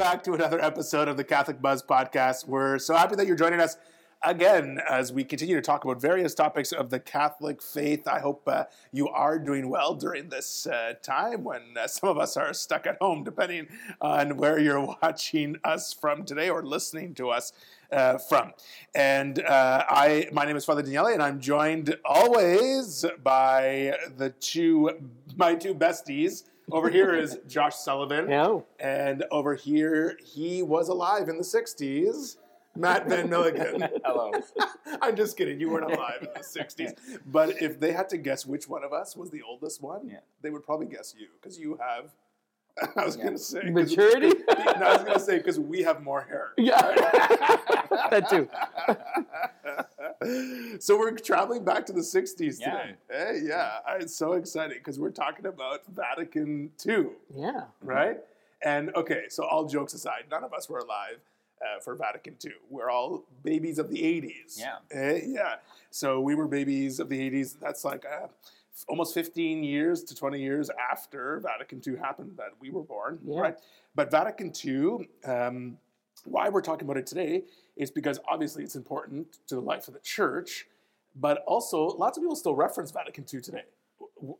back to another episode of the Catholic Buzz podcast. We're so happy that you're joining us again as we continue to talk about various topics of the Catholic faith. I hope uh, you are doing well during this uh, time when uh, some of us are stuck at home, depending on where you're watching us from today or listening to us. Uh, from and uh, I, my name is Father Daniele, and I'm joined always by the two, my two besties, over here is Josh Sullivan. Hello. And over here, he was alive in the 60s. Mat Van Milligan. Hello. I'm just kidding. You weren't alive in the 60s. But if they had to guess which one of us was the oldest one, Yeah. they would probably guess you because you have. I was Yeah. going to say Maturity? no, I was going to say because we have more hair. Yeah. that too. so we're traveling back to the 60s Yeah. today. Hey, yeah, I'm so excited because we're talking about Vatican II, Yeah. right? And okay, so all jokes aside, none of us were alive uh, for Vatican II. We're all babies of the 80s. Yeah. Eh, yeah. So we were babies of the 80s. That's like uh, almost 15 years to 20 years after Vatican II happened that we were born, Yeah. right? But Vatican II, um, why we're talking about it today is because obviously it's important to the life of the church, but also lots of people still reference Vatican II today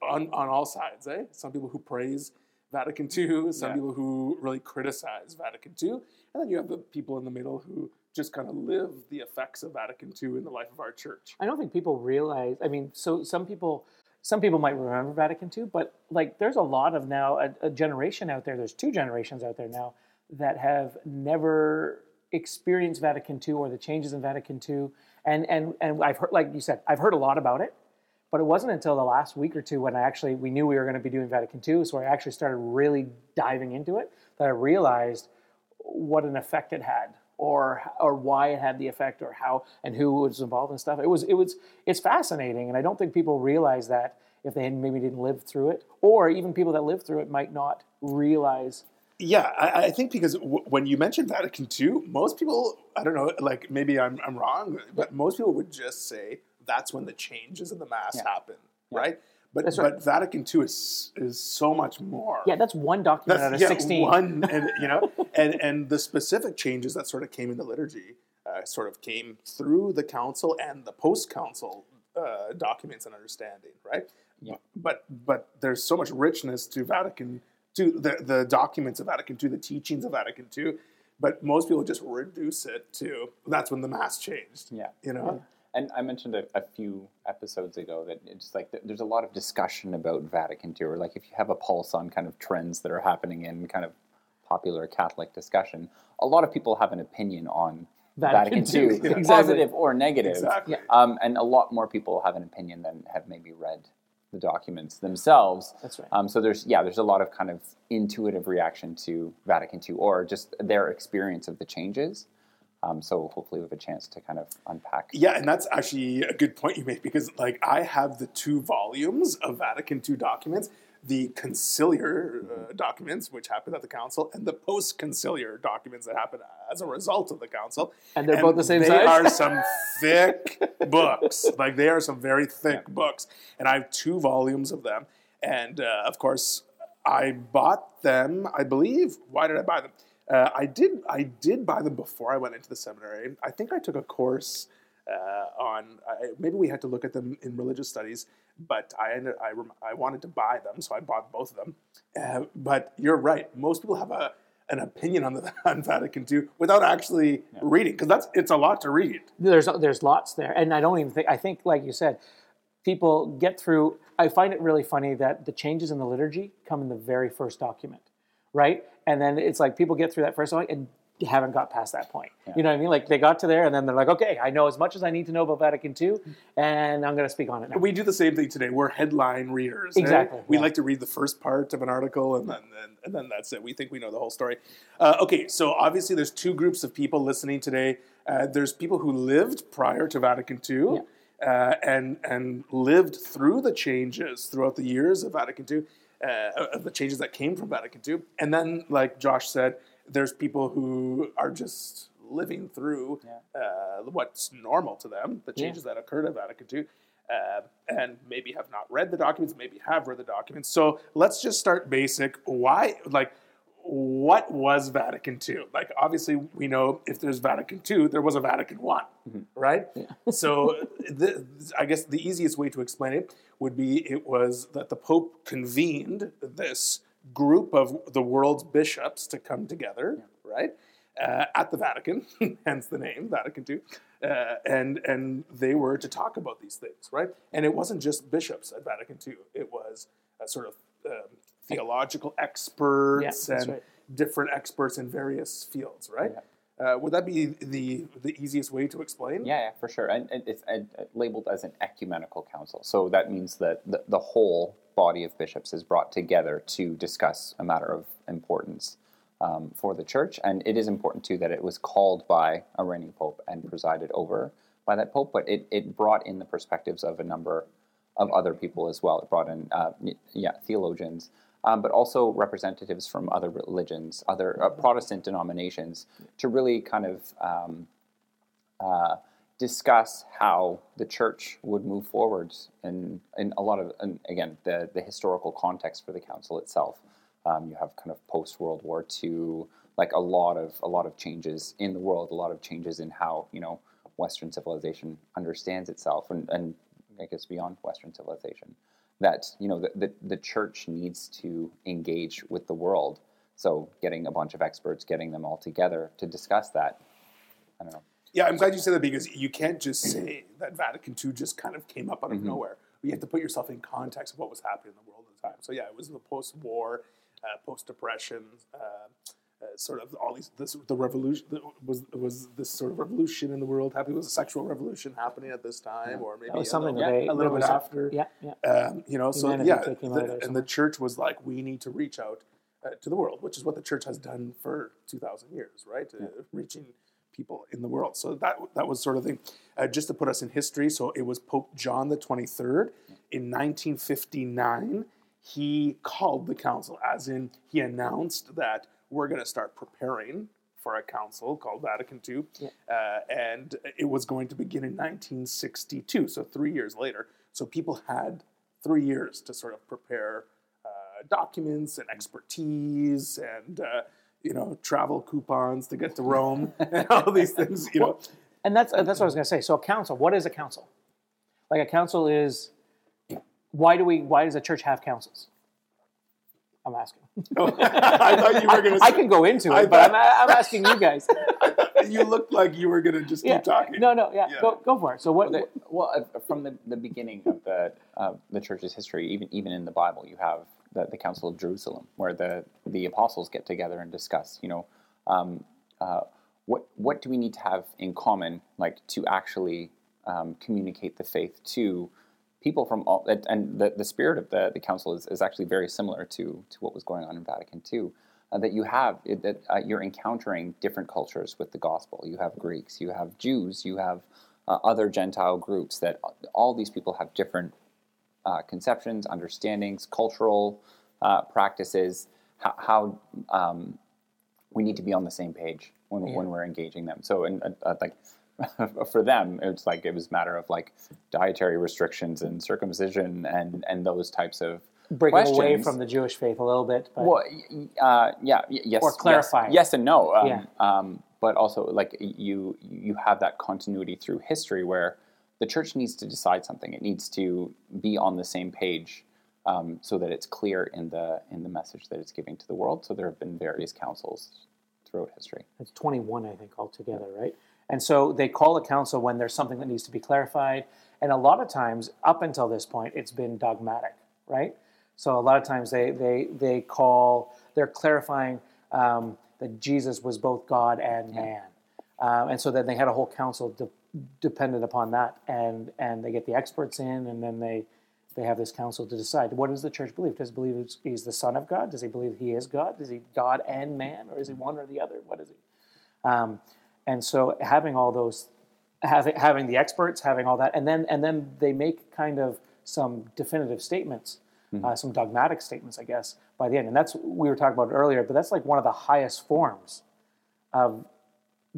on, on all sides. Eh? Some people who praise Vatican II, some Yeah. people who really criticize Vatican II, and then you have the people in the middle who just kind of live the effects of Vatican II in the life of our church. I don't think people realize. I mean, so some people, some people might remember Vatican II, but like, there's a lot of now a, a generation out there. There's two generations out there now that have never experienced Vatican II or the changes in Vatican II. And and and I've heard, like you said, I've heard a lot about it, but it wasn't until the last week or two when I actually we knew we were going to be doing Vatican II, so I actually started really diving into it that I realized what an effect it had or or why it had the effect or how and who was involved and stuff it was it was it's fascinating and i don't think people realize that if they maybe didn't live through it or even people that lived through it might not realize Yeah, I, I think because w- when you mention Vatican II, most people, I don't know, like maybe I'm, I'm wrong, but most people would just say that's when the changes in the Mass Yeah. happen, right? But, right. but Vatican II is, is so much more. yeah that's one document out of yeah, 16 one, and you know, and and the specific changes that sort of came in the liturgy, uh, sort of came through the council and the post-council uh, documents and understanding, right? Yeah. But but there's so much richness to Vatican to the the documents of Vatican II, the teachings of Vatican II. But most people just reduce it to that's when the mass changed. Yeah. You know, And I mentioned a, a few episodes ago that it's like there's a lot of discussion about Vatican II, or like if you have a pulse on kind of trends that are happening in kind of popular Catholic discussion, a lot of people have an opinion on Vatican Vatican, II, II, exactly. positive or negative. exactly. Um, and a lot more people have an opinion than have maybe read the documents themselves. That's right. Um, so there's yeah, there's a lot of kind of intuitive reaction to Vatican II, or just their experience of the changes. Um, so hopefully we have a chance to kind of unpack. Yeah, and that's actually a good point you make because, like, I have the two volumes of Vatican II documents the conciliar uh, documents, which happened at the council, and the post conciliar documents that happened as a result of the council. And they're both the same they size? are some thick books. Like, they are some very thick books. And I have two volumes of them. And uh, of course, I bought them, I believe. Why did I buy them? Uh, I did. I did buy them before I went into the seminary. I think I took a course uh, on. I, maybe we had to look at them in religious studies, but I ended. I, rem- I wanted to buy them, so I bought both of them. Uh, but you're right. Most people have a an opinion on the on Vatican II without actually reading, because that's it's a lot to read. there's there's lots there and i don't even think i think like you said people get through i find it really funny that the changes in the liturgy come in the very first document right and then it's like people get through that first one and haven't got past that point you know what i mean like they got to there and then they're like okay i know as much as i need to know about vatican ii and i'm going to speak on it now We do the same thing today. We're headline readers. Exactly, We yeah. like to read the first part of an article, and then, then and then that's it. We think we know the whole story. Uh, okay, so obviously there's two groups of people listening today. Uh, there's people who lived prior to Vatican II. Uh, and and lived through the changes throughout the years of Vatican II, uh, of the changes that came from Vatican II, and then, like Josh said, there's people who are just living through uh, what's normal to them, the changes that occurred at Vatican II, uh, and maybe have not read the documents, maybe have read the documents. So let's just start basic. Why, like, what was Vatican II? Like, obviously, we know if there's Vatican II, there was a Vatican I, right? so, the, I guess the easiest way to explain it would be it was that the Pope convened this group of the world's bishops to come together, right, uh, at the Vatican, hence the name Vatican II, uh, and and they were to talk about these things, right? And it wasn't just bishops at Vatican II; it was a sort of um, theological experts Yeah, and right. different experts in various fields, right? Uh, would that be the the easiest way to explain? Yeah, yeah, for sure. And, and it's uh, labeled as an ecumenical council. So that means that the, the whole body of bishops is brought together to discuss a matter of importance um, for the church. And it is important, too, that it was called by a reigning pope and presided over by that pope. But it, it brought in the perspectives of a number of other people as well. It brought in, uh, yeah, theologians. Um, but also representatives from other religions, other uh, Protestant denominations, to really kind of um, uh, discuss how the church would move forward in, in a lot of, and again, the, the historical context for the council itself. Um, you have kind of post World War II, like a lot of a lot of changes in the world, a lot of changes in how you know Western civilization understands itself, and, and I guess beyond Western civilization. That you know the, the the church needs to engage with the world. So getting a bunch of experts, getting them all together to discuss that. I don't know. Yeah, I'm glad you said that because you can't just say that Vatican II just kind of came up out of Mhm. nowhere. You have to put yourself in context of what was happening in the world at the time. So yeah, it was the post-war, uh, post-depression, uh, uh, sort of all these. This the revolution the, was was this sort of revolution in the world happening. Was a sexual revolution happening at this time, or maybe That was a something little, that they a little bit after? Yeah, yeah. Um, you know, so Humanity yeah, the- and the church was like, we need to reach out uh, to the world, which is what the church has done for two thousand years, right? Uh, reaching people in the world. So that that was sort of thing. Uh, just to put us in history, so it was Pope John the Twenty Third in nineteen fifty nine. He called the council, as in he announced that we're going to start preparing for a council called Vatican II, uh, and it was going to begin in 1962, so three years later. So people had three years to sort of prepare uh, documents and expertise and uh, you know travel coupons to get to Rome and all these things. You know, And that's that's what I was going to say. So a council, what is a council? Like a council is why do we why does a church have councils? I'm asking. I thought you were going to. I can go into I it, but I'm, I'm asking you guys. you looked like you were going to just Yeah. keep talking. No, no, yeah, Yeah. Go, go for it. So what? The- well, uh, from the, the beginning of the uh, the church's history, even even in the Bible, you have the, the Council of Jerusalem, where the the apostles get together and discuss. You know, um, uh, what what do we need to have in common, like to actually um, communicate the faith to people from all. And the, the spirit of the, the council is, is actually very similar to to what was going on in Vatican II. Uh, that you have that uh, you're encountering different cultures with the gospel. You have Greeks, you have Jews, you have uh, other Gentile groups. That all these people have different uh, conceptions, understandings, cultural uh, practices. How, how um, we need to be on the same page when, when we're engaging them. So, and uh, uh, like for them, it's like it was a matter of like dietary restrictions and circumcision and and those types of breaking away from the Jewish faith a little bit. But Well, uh, yeah, y- yes, Or yes, clarifying. Yes, and no. Um, Yeah. um, but also, like you, you have that continuity through history where the church needs to decide something. It needs to be on the same page um, so that it's clear in the in the message that it's giving to the world. So there have been various councils throughout history. It's 21, I think, altogether, right? And so they call a council when there's something that needs to be clarified. And a lot of times, up until this point, it's been dogmatic, right? So a lot of times they they they call they're clarifying um, that Jesus was both God and man, um, and so then they had a whole council de- dependent upon that, and and they get the experts in, and then they they have this council to decide what does the church believe? Does it believe he's- the Son of God? Does he believe he is God? Is he God and man, or is he one or the other? What is he? Um, and so having all those, having having the experts, having all that, and then and then they make kind of some definitive statements, uh, some dogmatic statements, I guess, by the end. And that's we were talking about earlier, but that's like one of the highest forms of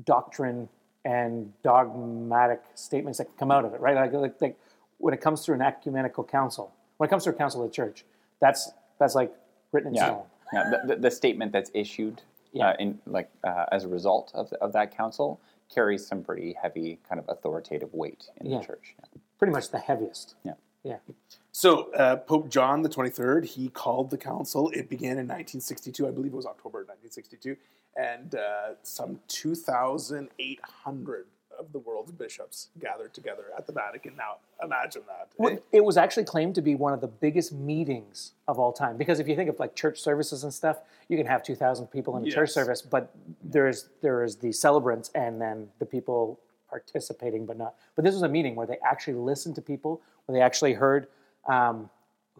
doctrine and dogmatic statements that can come out of it, right? Like, like, like when it comes through an ecumenical council, when it comes to a council of the church, that's that's like written in Yeah. stone. Yeah, the, the, the statement that's issued Yeah. uh, in like uh, as a result of, of that council carries some pretty heavy kind of authoritative weight in Yeah. the church. Yeah. Pretty much the heaviest. Yeah. Yeah. So uh, Pope John the 23rd, he called the council. It began in 1962, I believe it was October 1962, and uh, some 2,800 of the world's bishops gathered together at the Vatican. Now, imagine that. Well, it was actually claimed to be one of the biggest meetings of all time because if you think of like church services and stuff, you can have two thousand people in a church service, but there's there is the celebrants and then the people participating, but not. But this was a meeting where they actually listened to people, where they actually heard um,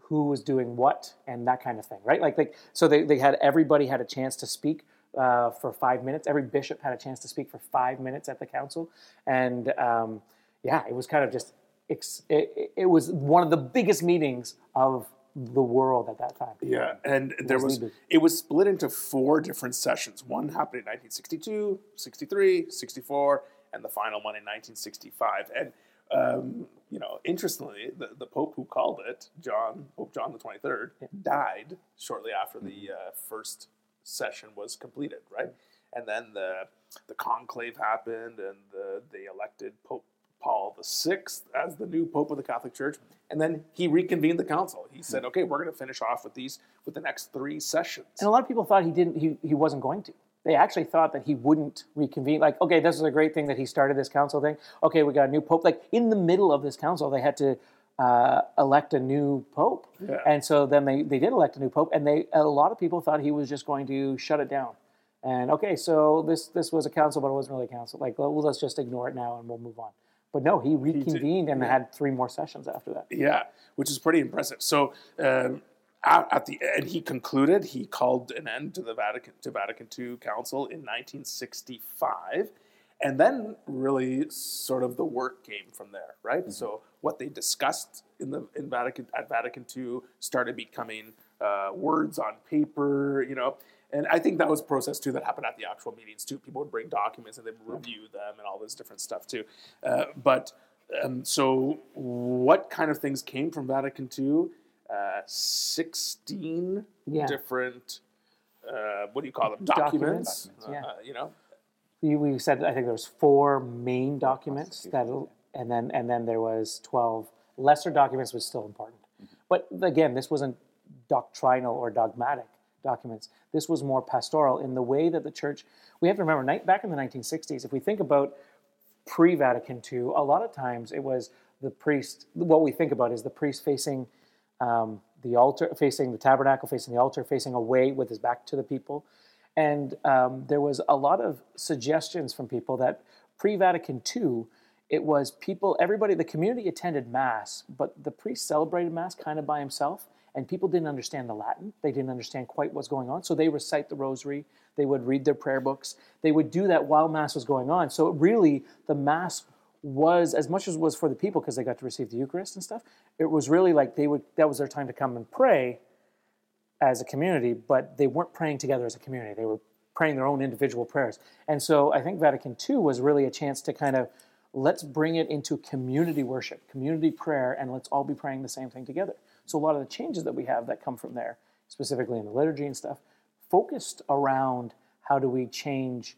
who was doing what and that kind of thing, right? Like, like so they, they had everybody had a chance to speak uh, for five minutes. Every bishop had a chance to speak for five minutes at the council, and um, yeah, it was kind of just ex- it, it was one of the biggest meetings of the world at that time. Yeah, and there was, was it was split into four different sessions. One happened in 1962, 63, 64, and the final one in 1965. And um, you know, interestingly, the, the Pope who called it, John Pope John the 23rd, died shortly after the uh, first session was completed. Right, and then the the conclave happened, and the, they elected Pope Paul VI as the new Pope of the Catholic Church, and then he reconvened the council. He said, "Okay, we're going to finish off with these with the next three sessions." And a lot of people thought he didn't. He, he wasn't going to. They actually thought that he wouldn't reconvene. Like, okay, this is a great thing that he started this council thing. Okay, we got a new pope. Like in the middle of this council, they had to uh, elect a new pope, Yeah. and so then they, they did elect a new pope, and they a lot of people thought he was just going to shut it down. And okay, so this this was a council, but it wasn't really a council. Like, well, let's just ignore it now and we'll move on. But no, he reconvened and had three more sessions after that. Yeah, which is pretty impressive. So um, at, at the end, he concluded. He called an end to the Vatican to Vatican II Council in 1965, and then really sort of the work came from there, right? So what they discussed in the in Vatican at Vatican II started becoming uh, words on paper, you know. And I think that was process too that happened at the actual meetings too. People would bring documents and they would review them and all this different stuff too. Uh, but um, so, what kind of things came from Vatican II? Uh, Sixteen Yeah. different. Uh, what do you call them? Documents. Documents, yeah. Uh, you know. We, we said I think there was four main documents that, and then and then there was twelve lesser documents, was still important. But again, this wasn't doctrinal or dogmatic documents. This was more pastoral in the way that the church. We have to remember, back in the 1960s, if we think about pre-Vatican II, a lot of times it was the priest. What we think about is the priest facing um, the altar, facing the tabernacle, facing the altar, facing away with his back to the people. And um, there was a lot of suggestions from people that pre-Vatican II, it was people, everybody, the community attended mass, but the priest celebrated mass kind of by himself, and people didn't understand the Latin. They didn't understand quite what's going on, so they recite the Rosary. They would read their prayer books. They would do that while mass was going on. So really, the mass was as much as was for the people because they got to receive the Eucharist and stuff. It was really like they would that was their time to come and pray as a community, but they weren't praying together as a community. They were praying their own individual prayers. And so I think Vatican II was really a chance to kind of let's bring it into community worship, community prayer, and let's all be praying the same thing together. So a lot of the changes that we have that come from there, specifically in the liturgy and stuff, focused around how do we change,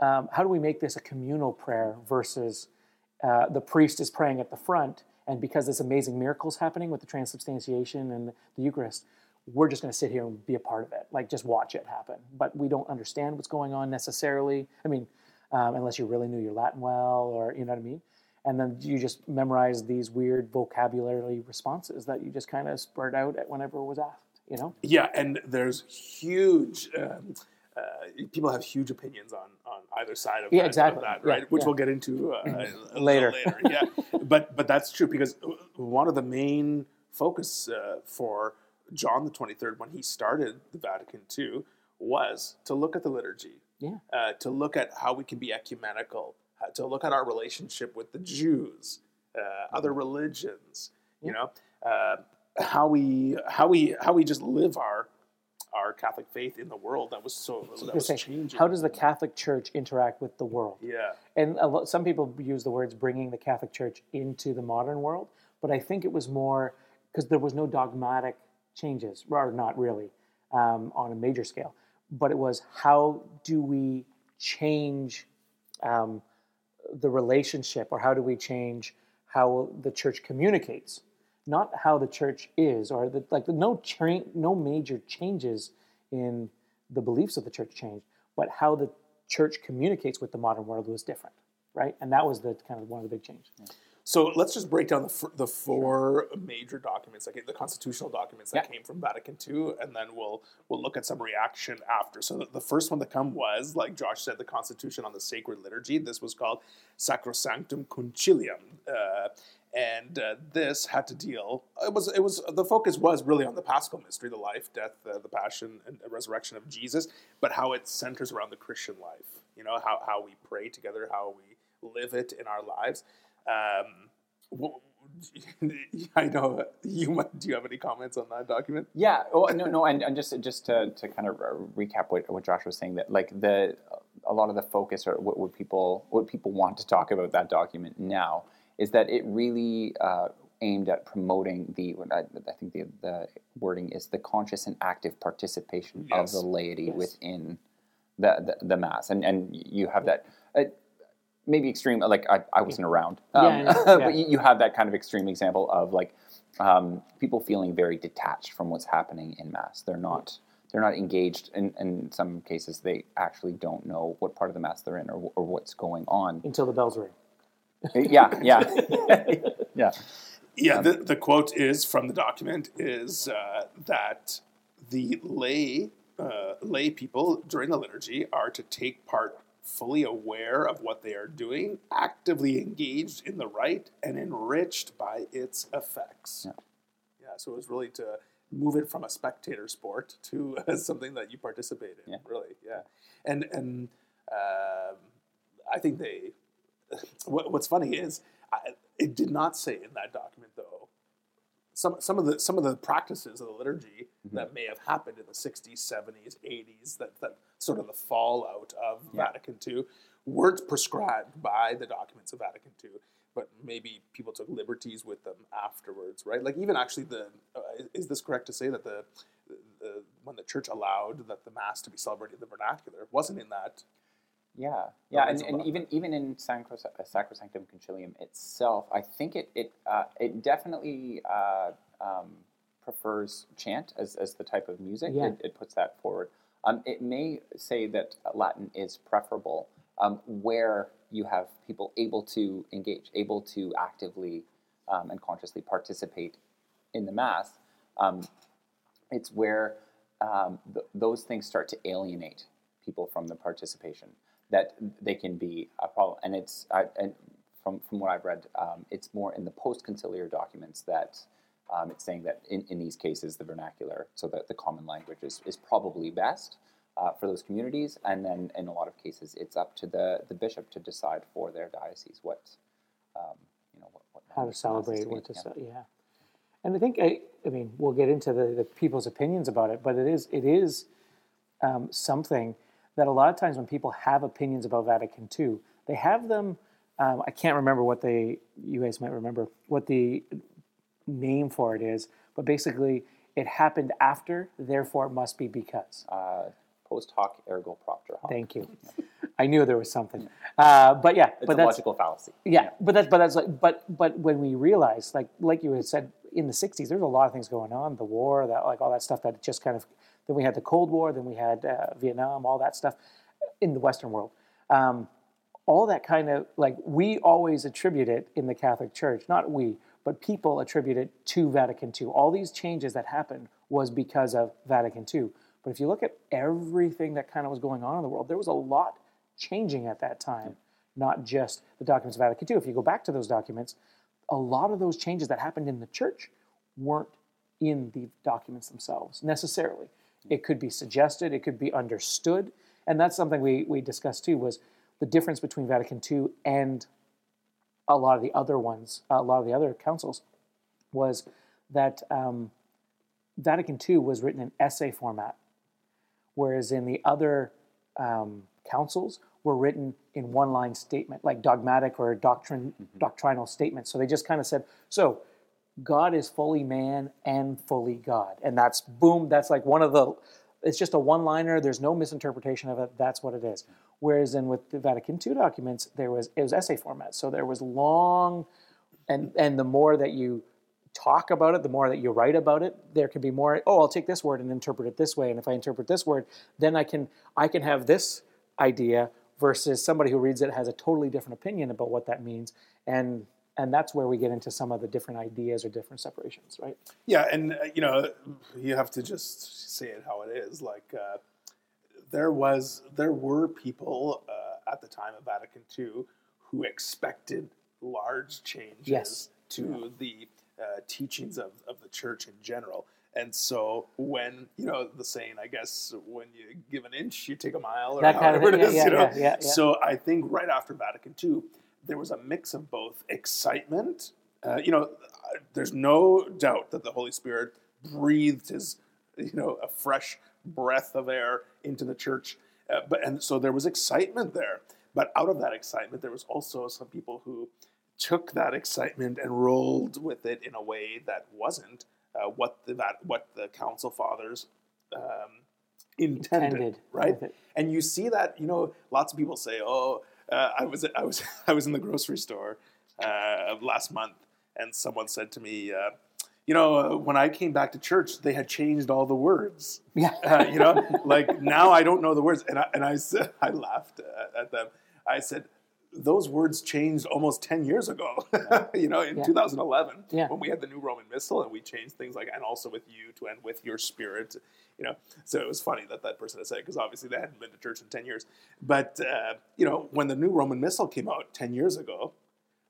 um, how do we make this a communal prayer versus uh, the priest is praying at the front, and because this amazing miracles happening with the transubstantiation and the Eucharist, we're just going to sit here and be a part of it, like just watch it happen. But we don't understand what's going on necessarily. I mean, um, unless you really knew your Latin well, or you know what I mean. And then you just memorize these weird vocabulary responses that you just kind of spurt out at whenever it was asked. You know? Yeah, and there's huge. Um, uh, people have huge opinions on, on either side of, Yeah, that, of exactly. that, Yeah, right? Which yeah. we'll get into uh, Later. later. Yeah, but but that's true because one of the main focus uh, for John the Twenty Third when he started the Vatican II was to look at the liturgy, Yeah. uh, to look at how we can be ecumenical, uh, to look at our relationship with the Jews, uh, other religions, you know, uh, how we how we how we just live our our Catholic faith in the world. That was so that To was say, changing. how does the Catholic Church interact with the world? yeah, and a lo- some people use the words bringing the Catholic Church into the modern world, but I think it was more because there was no dogmatic changes, or not really. um, on a major scale, but it was how do we change um, the relationship or how do we change how the church communicates, not how the church is or the, like no no major changes in the beliefs of the church changed, but how the church communicates with the modern world was different, right? And that was the kind of one of the big changes. So let's just break down the, f- the four major documents, like the constitutional documents that Yeah. came from Vatican II, and then we'll we'll look at some reaction after. So the, the first one to come was, like Josh said, the Constitution on the Sacred Liturgy. This was called Sacrosanctum Concilium, uh, and uh, this had to deal. It was it was the focus was really on the Paschal mystery, the life, death, uh, the passion, and resurrection of Jesus, but how it centers around the Christian life. You know how how we pray together, how we live it in our lives. Um, w- I know you. might- Do you have any comments on that document? Yeah. Oh no, no, and, and just just to, to kind of uh, recap what, what Josh was saying that like the a lot of the focus or what, what people what people want to talk about that document now is that it really uh, aimed at promoting the I, I think the the wording is the conscious and active participation Yes. of the laity Yes. within the, the the mass and and you have that. Uh, maybe extreme like i, I wasn't around. Um, Yeah, yeah, but you, you have that kind of extreme example of like um, people feeling very detached from what's happening in mass they're not they're not engaged in, in some cases they actually don't know what part of the mass they're in or, or what's going on. Until the bells ring. yeah yeah. Yeah. Yeah, the, the quote is from the document is uh, that the lay uh, lay people during the liturgy are to take part fully aware of what they are doing, actively engaged in the right, and enriched by its effects. Yeah. Yeah, so it was really to move it from a spectator sport to something that you participate in. Yeah. Really, yeah, and and um, I think they. What, what's funny is I, it did not say in that document though some some of the some of the practices of the liturgy Mm-hmm. that may have happened in the 60s, 70s, 80s that that sort of the fallout of Yeah. Vatican II weren't prescribed by the documents of Vatican II, but maybe people took liberties with them afterwards, right? Like even actually the uh, is this correct to say that the, the when the church allowed that the mass to be celebrated in the vernacular wasn't in that Yeah, yeah, and, and even even in uh, Sacrosanctum Concilium itself, I think it it uh, it definitely uh, um, prefers chant as, as the type of music. Yeah. It, it puts that forward. Um, it may say that Latin is preferable um, where you have people able to engage, able to actively um, and consciously participate in the mass. Um, it's where um, th- those things start to alienate people from the participation that they can be a problem and it's I, and from, from what I've read um, it's more in the post-conciliar documents that um, it's saying that in, in these cases the vernacular so that the common language is, is probably best uh, for those communities and then in a lot of cases it's up to the, the bishop to decide for their diocese what um, you know what, what how to celebrate, what to Yeah. yeah. And I think I, I mean we'll get into the, the people's opinions about it, but it is it is um, something that a lot of times when people have opinions about Vatican II, they have them. Um, I can't remember what they. You guys might remember what the name for it is, but basically it happened after, therefore it must be because. uh, post hoc ergo propter hoc. Thank you. I knew there was something, uh, but yeah, It's but a that's logical fallacy. yeah, but that's but that's like but but when we realize like like you had said in the '60s, there's a lot of things going on, the war, that like all that stuff that just kind of. Then we had the Cold War, then we had uh, Vietnam, all that stuff in the Western world. Um, all that kind of like we always attribute it in the Catholic Church, not we, but people attribute it to Vatican II. All these changes that happened was because of Vatican II. But if you look at everything that kind of was going on in the world, there was a lot changing at that time, not just the documents of Vatican II. If you go back to those documents, a lot of those changes that happened in the church weren't in the documents themselves necessarily. It could be suggested, it could be understood, and that's something we, we discussed too was the difference between Vatican II and a lot of the other ones, a lot of the other councils, was that um, Vatican II was written in essay format, whereas in the other um, councils were written in one-line statement, like dogmatic or doctrine, mm-hmm. doctrinal statements. So they just kind of said, so God is fully man and fully God, and that's boom. That's like one of the it's just a one-liner. There's no misinterpretation of it. That's what it is. Mm-hmm. Whereas in with the Vatican II documents, there was it was essay format, so there was long, and and the more that you talk about it, the more that you write about it, there can be more. Oh, I'll take this word and interpret it this way, and if I interpret this word, then I can I can have this idea versus somebody who reads it has a totally different opinion about what that means, and and that's where we get into some of the different ideas or different separations, right? Yeah, and uh, you know, you have to just say it how it is. Like uh, there was, there were people uh, at the time of Vatican II who expected large changes Yes. to the uh, teachings of, of the church in general. And so, when you know the saying, I guess, when you give an inch, you take a mile, or That kind of it is, yeah, you know. yeah, yeah, yeah. So, I think right after Vatican II, there was a mix of both excitement. Uh, you know, there's no doubt that the Holy Spirit breathed his, you know, a fresh breath of air into the church. Uh, but and so there was excitement there. But out of that excitement, there was also some people who took that excitement and rolled with it in a way that wasn't uh, what the that what the council fathers um, intended, Intended right? And you see that you know lots of people say, "Oh, uh, I was I was I was in the grocery store uh, last month, and someone said to me." Uh, you know, uh, when I came back to church, they had changed all the words. Yeah. Uh, you know, like now I don't know the words, and I, and I I laughed at them. I said those words changed almost ten years ago. you know, in Yeah. 2011, Yeah. when we had the new Roman Missal, and we changed things like "and also with you" to end with your spirit." You know, so it was funny that that person had said because obviously they hadn't been to church in ten years. But uh, you know, when the new Roman Missal came out ten years ago,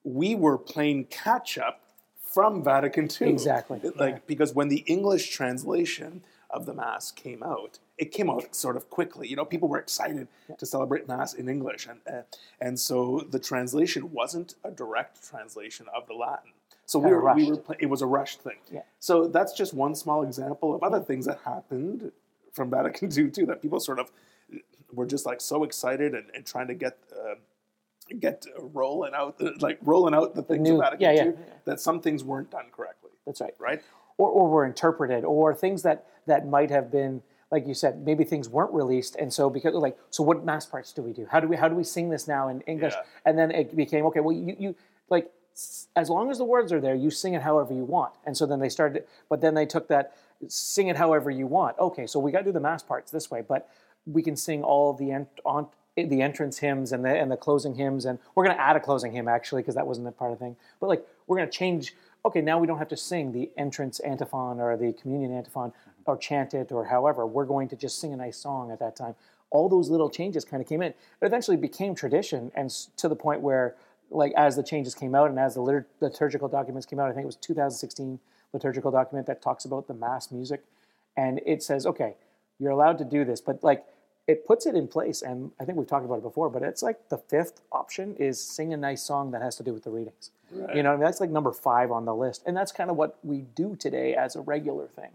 we were playing catch up from Vatican II. Exactly, Like because when the English translation of the Mass came out, it came out sort of quickly. You know, people were excited to celebrate Mass in English, and uh, and so the translation wasn't a direct translation of the Latin. So we were, we were it was a rushed thing. Yeah. So that's just one small example of other things that happened from Vatican II too. That people sort of were just like so excited and, and trying to get. Uh, get rolling out the, like rolling out the things new- of Vatican yeah, yeah, II yeah. that some things weren't done correctly, That's right. right? or, or were interpreted or things that that might have been like you said maybe things weren't released. And so because like so what mass parts do we do? How do we how do we sing this now in english? Yeah. and then it became okay well you, you like as long as the words are there you sing it however you want. And so then they started but then they took that sing it however you want. Okay so we got to do the mass parts this way but we can sing all the ent- on the entrance hymns and the and the closing hymns. And we're going to add a closing hymn actually because that wasn't a part of the thing. But like we're going to change okay now we don't have to sing the entrance antiphon or the communion antiphon or chant it or however we're going to just sing a nice song at that time. All those little changes kind of came in. It eventually became tradition and to the point where like as the changes came out and as the litur- liturgical documents came out i think it was 2016 liturgical document that talks about the mass music. And it says okay you're allowed to do this but like it puts it in place and i think we've talked about it before but it's like the fifth option is sing a nice song that has to do with the readings. You know I mean? that's like number five on the list. And that's kind of what we do today as a regular thing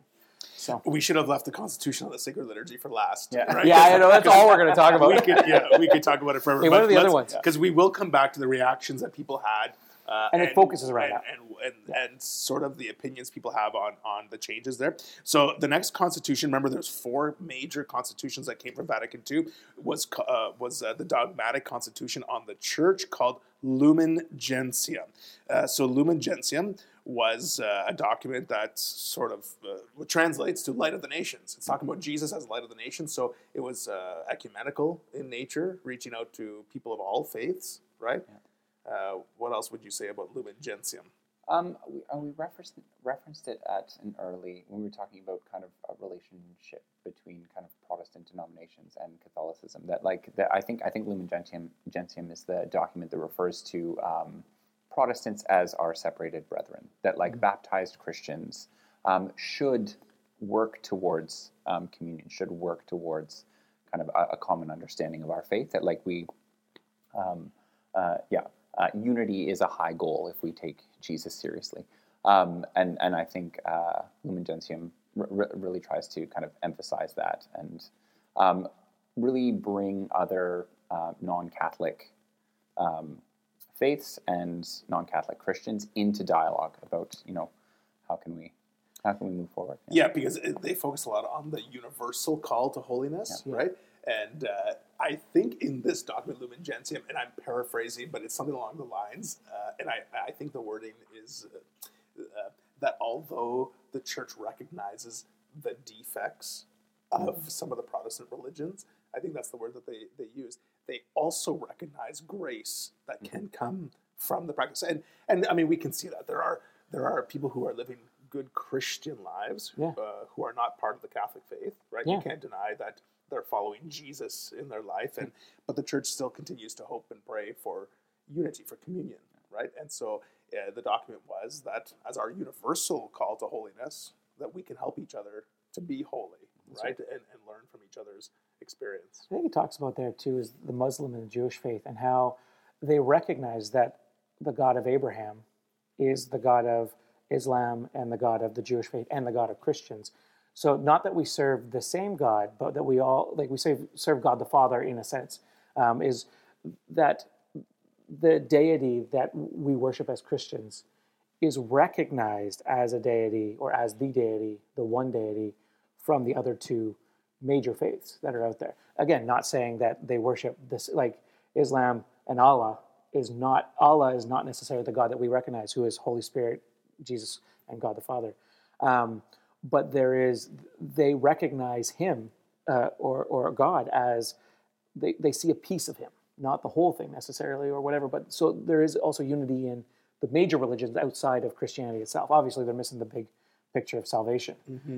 so We should have left the Constitution on the Sacred Liturgy for last. Yeah. right? yeah i know that's all we're going to talk we about could, yeah, we could talk about it forever. Hey, what are the other ones? Because we will come back to the reactions that people had, uh, And it focuses around and, that. and, and, and sort of the opinions people have on on the changes there. So the next constitution, remember, there's four major constitutions that came from Vatican II. Was uh, was uh, the dogmatic constitution on the church called Lumen Gentium. Uh, so Lumen Gentium was uh, a document that sort of uh, translates to light of the nations. It's talking about Jesus as light of the nations. So it was uh, ecumenical in nature, reaching out to people of all faiths, right? Uh, what else would you say about Lumen Gentium? Um, we, uh, we referenced referenced it at an early when we were talking about kind of a relationship between kind of Protestant denominations and Catholicism. That like that I think I think Lumen Gentium Gentium is the document that refers to um, Protestants as our separated brethren. That like baptized Christians um, should work towards um, communion, should work towards kind of a, a common understanding of our faith. That like we um, uh, yeah, uh, unity is a high goal if we take Jesus seriously. Um, and, and I think uh, Lumen Gentium r- really tries to kind of emphasize that and um, really bring other uh, non Catholic um, faiths and non Catholic Christians into dialogue about, you know, how can we How can we move forward? Yeah, because they focus a lot on the universal call to holiness, Yeah. right? And uh, I think in this document, Lumen Gentium, and I'm paraphrasing, but it's something along the lines, uh, and I, I think the wording is uh, uh, that although the church recognizes the defects of some of the Protestant religions, I think that's the word that they, they use. They also recognize grace that can come from the practice, and and I mean we can see that there are there are people who are living good Christian lives Yeah. uh, who are not part of the Catholic faith, right? Yeah. You can't deny that they're following Jesus in their life, and but the church still continues to hope and pray for unity, for communion, right? And so uh, the document was that as our universal call to holiness, that we can help each other to be holy, right, and, and learn from each other's experience. I think it talks about there too is the Muslim and the Jewish faith and how they recognize that the God of Abraham is the God of Islam and the God of the Jewish faith and the God of Christians. So not that we serve the same God, but that we all like we serve, serve God the Father in a sense. Um, is that the deity that we worship as Christians is recognized as a deity or as the deity, the one deity from the other two major faiths that are out there. Again, not saying that they worship this like Islam and Allah is not Allah is not necessarily the God that we recognize, who is Holy Spirit, Jesus, and God the Father. Um, but there is they recognize Him uh, or or God as they, they see a piece of Him, not the whole thing necessarily or whatever. But so there is also unity in the major religions outside of Christianity itself. Obviously, they're missing the big picture of salvation,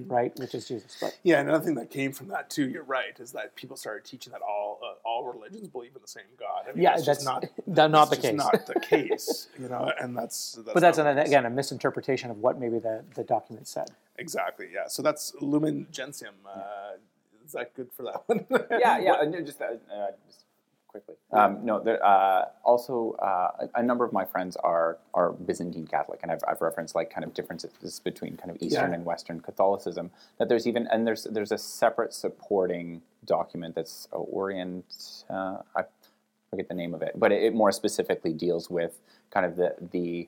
right, which is Jesus. But Yeah, another thing that came from that too, you're right, is that people started teaching that all uh, all religions believe in the same God. I mean, Yeah, it's that's not that's not the just case. Not the case, you know, and that's. that's but that's an, again a misinterpretation of what maybe the, the document said. exactly yeah. So that's lumen gentium. Uh, is that good for that one? yeah, yeah. Just, uh, uh, just quickly. Um, no, there, uh, also uh, a, a number of my friends are are Byzantine Catholic, and I've, I've referenced like kind of differences between kind of Eastern Yeah. and Western Catholicism. That there's even and there's there's a separate supporting document that's uh, Orient. Uh, I forget the name of it, but it, it more specifically deals with kind of the the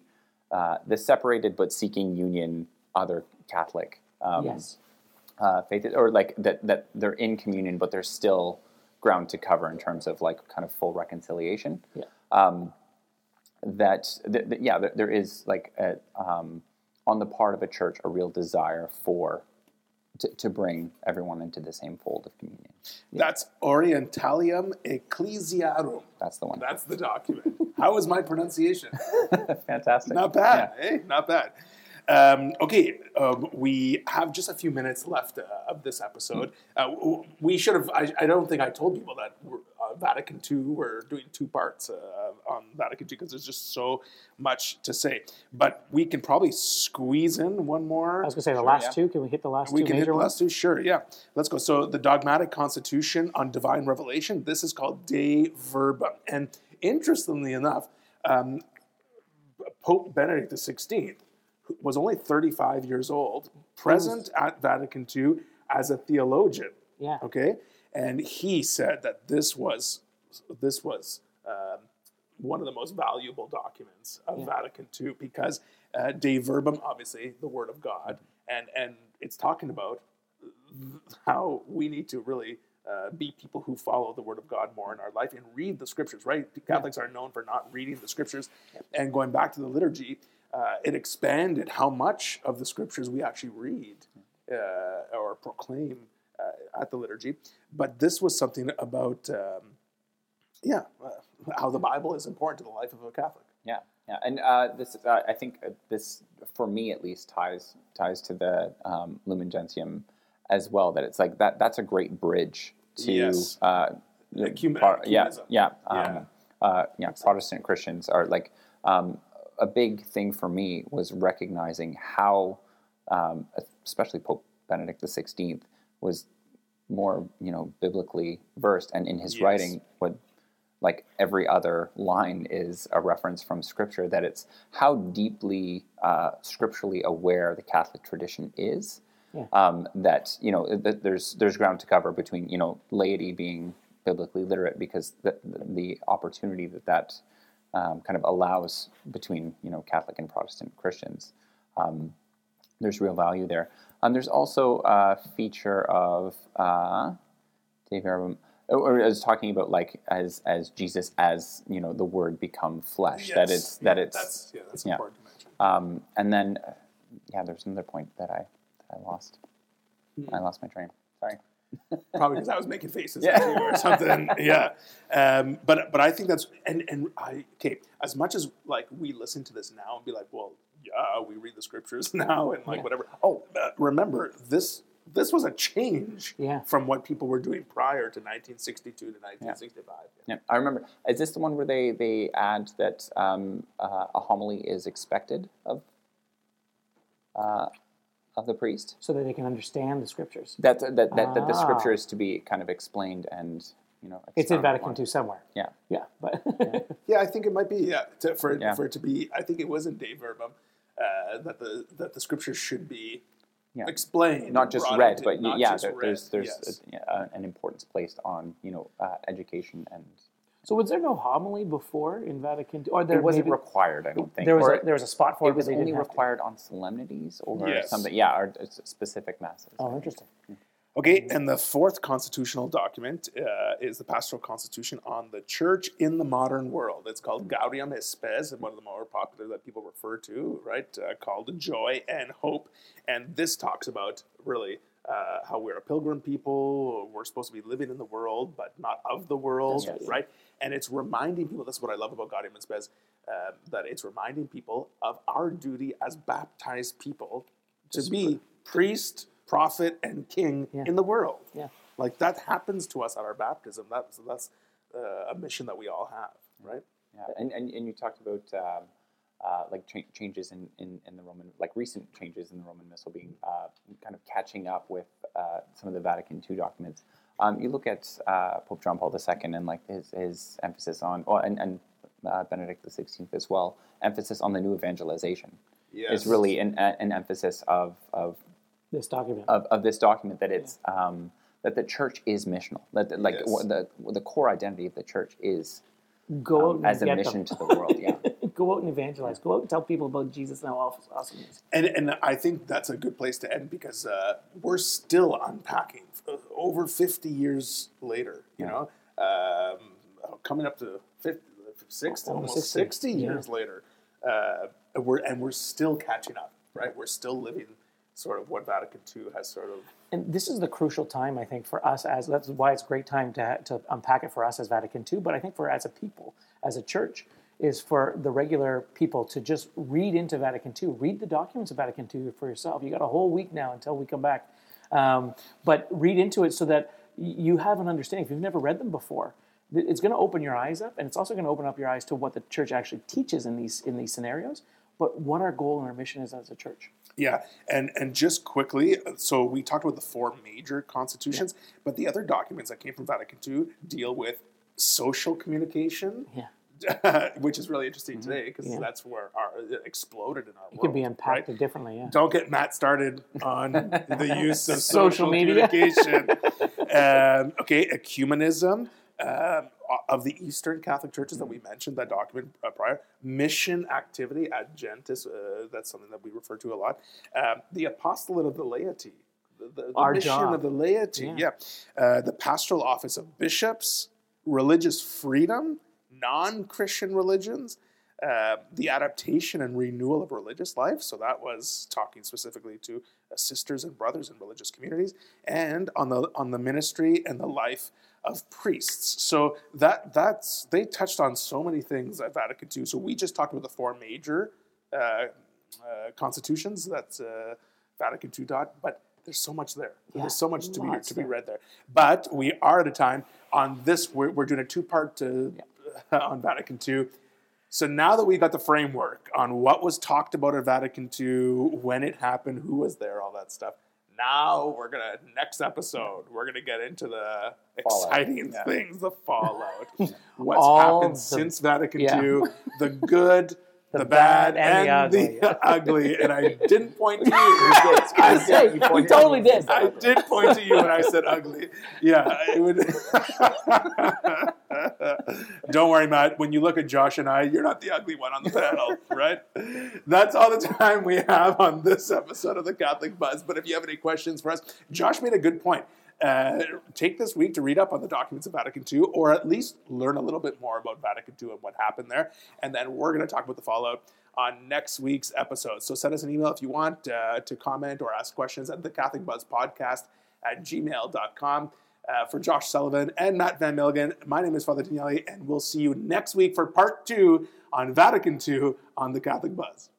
uh, the separated but seeking union other Catholic um, yes. uh, faith, or like that that they're in communion, but they're still ground to cover in terms of like kind of full reconciliation. Yeah. Um, that, th- th- yeah, there, there is like a, um, on the part of a church a real desire for to, to bring everyone into the same fold of communion. That's Orientalium Ecclesiarum. That's the one. That's the document. How was my pronunciation? Fantastic. Not bad, eh? Not bad. Um, okay, um, we have just a few minutes left uh, of this episode. Uh, we should have. I, I don't think I told people that we're, uh, Vatican II. We're doing two parts uh, on Vatican II because there's just so much to say. But we can probably squeeze in one more. I was going to say the Sure, last yeah. two. Can we hit the last We two can hit the ones? last two. Sure, yeah. Let's go. So the dogmatic constitution on divine revelation. This is called Dei Verbum, and interestingly enough, um, Pope Benedict XVI who was only 35 years old, present at Vatican II as a theologian. Yeah. Okay, and he said that this was this was um, one of the most valuable documents of Yeah. Vatican II because uh, Dei Verbum, obviously the Word of God, and and it's talking about how we need to really uh, be people who follow the Word of God more in our life and read the Scriptures. Right? Catholics are known for not reading the Scriptures, and going back to the liturgy, uh, it expanded how much of the Scriptures we actually read uh, or proclaim uh, at the liturgy. But this was something about, um, yeah, uh, how the Bible is important to the life of a Catholic. Yeah, yeah, and uh, this uh, I think this for me at least ties ties to the um, Lumen Gentium as well. That it's like that that's a great bridge to Yes. uh, Ecumen- Par- yeah, yeah, um, Yeah. Uh, yeah. Protestant Christians are like um, a big thing for me was recognizing how, um, especially Pope Benedict XVI was more you know biblically versed, and in his Yes. writing would like every other line is a reference from scripture that it's how deeply uh, scripturally aware the catholic tradition is Yeah. um, that you know that there's there's ground to cover between you know laity being biblically literate because the, the opportunity that that um, kind of allows between you know catholic and protestant christians um, there's real value there. Um, there's also a feature of uh, Dei Verbum, or I was talking about like as as Jesus as you know the Word become flesh. That Yes. it's that it's that's yeah, that's yeah. important to mention. um, and then uh, yeah, there's another point that I that I lost. Hmm. I lost my train. Sorry. Probably because I was making faces Yeah. at you or something. yeah. Um, but but I think that's and and I okay. As much as like we listen to this now and be like, well, yeah, we read the scriptures now and like Yeah. whatever. Oh, uh, remember this. This was a change Yeah. from what people were doing prior to 1962 to 1965. Yeah, I remember. Is this the one where they they add that um, uh, a homily is expected of uh, of the priest? so that they can understand the scriptures. That that that, that the Ah. scripture is to be kind of explained and you know. It's in Vatican. II somewhere. Yeah. Yeah, but Yeah, I think it might be. Yeah, to, for it, Yeah. for it to be. I think it was in Dei Verbum uh, that the that the scriptures should be Yeah. explained, Not just read, into- but yeah, there, read, there's there's yes. a- uh, an importance placed on you know uh, education and so was there no homily before in Vatican II? Or there it wasn't maybe- required. I don't think there was Or a, there was a spot for it, it was only didn't to. required on solemnities or Yes. something. Yeah, or specific masses. Oh, interesting. Okay, and the fourth constitutional document uh, is the Pastoral Constitution on the Church in the Modern World. It's called Gaudium et Spes, and one of the more popular that people refer to, right? Uh, called Joy and Hope. And this talks about really uh, how we're a pilgrim people. We're supposed to be living in the world, but not of the world, Yes. right? And it's reminding people. That's what I love about Gaudium et Spes, uh, that it's reminding people of our duty as baptized people to be priest, prophet, and king Yeah. in the world. Yeah. Like that happens to us at our baptism. That's that's uh, a mission that we all have, right? Yeah, and, and, and you talked about um, uh, like cha- changes in, in, in the Roman, like recent changes in the Roman Missal being uh, kind of catching up with uh, some of the Vatican II documents. Um, you look at uh, Pope John Paul II and like his, his emphasis on, well, and, and uh, Benedict XVI as well, emphasis on the new evangelization is really an, an emphasis of, of, This document. of, of this document that it's um, that the church is missional. That that, like Yes. the the core identity of the church is Go out um, and as a mission them. to the world. Yeah. Go out and evangelize. Go out and tell people about Jesus and how awesome- awesome he is. And and I think that's a good place to end because uh, we're still unpacking over fifty years later. You Yeah. know, um, coming up to 50, 60, Almost almost 60, sixty yeah. years later, uh, and we're and we're still catching up. Right, we're still living sort of what Vatican II has sort of And this is the crucial time, I think, for us as that's why it's a great time to, to unpack it for us as Vatican II. But I think for as a people, as a church, is for the regular people to just read into Vatican II, read the documents of Vatican II for yourself. You got a whole week now until we come back, um, but read into it so that you have an understanding. If you've never read them before, it's going to open your eyes up, and it's also going to open up your eyes to what the church actually teaches in these in these scenarios. But what our goal and our mission is as a church. Yeah, and and just quickly, so we talked about the four major constitutions, but the other documents that came from Vatican II deal with social communication, Yeah, which is really interesting today because Yeah. that's where our it exploded in our it world. can be impacted right? differently. Yeah. Don't get Mat started on the use of Social social, media. communication. um, okay, ecumenism um, of the Eastern Catholic churches that we mentioned that document uh, prior. Mission activity Ad Gentes, uh, that's something that we refer to a lot. Um, the apostolate of the laity. The, the, mission job. of the laity, Yeah. yeah. Uh, the pastoral office of bishops, religious freedom, non Christian religions, uh, the adaptation and renewal of religious life. So that was talking specifically to uh, sisters and brothers in religious communities, and on the on the ministry and the life of priests. So that that's they touched on so many things at Vatican II. So we just talked about the four major uh, uh, constitutions. That's uh, Vatican II dot, but. There's so much there. Yeah, There's so much to be to be read there. But we are at a time on this. We're, we're doing a two part uh, on Vatican II. So now that we got the framework on what was talked about at Vatican II, when it happened, who was there, all that stuff. Now we're gonna next episode. We're gonna get into the Fallout. exciting Yeah. things, the fallout, what's All happened the- since Vatican yeah. II, the good, the, The bad, bad and, and the the ugly. And I didn't point to you. I say, you totally did. I did point to you when I said ugly. Yeah, it would. Don't worry, Mat. When you look at Josh and I, you're not the ugly one on the panel, right? That's all the time we have on this episode of the Catholic Buzz. But if you have any questions for us, Josh made a good point. Uh, take this week to read up on the documents of Vatican II, or at least learn a little bit more about Vatican II and what happened there. And then we're going to talk about the fallout on next week's episode. So send us an email if you want uh, to comment or ask questions at the Catholic Buzz Podcast at gmail.com. Uh, for Josh Sullivan and Mat Van Milligan, my name is Father Daniele, and we'll see you next week for part two on Vatican II on the Catholic Buzz.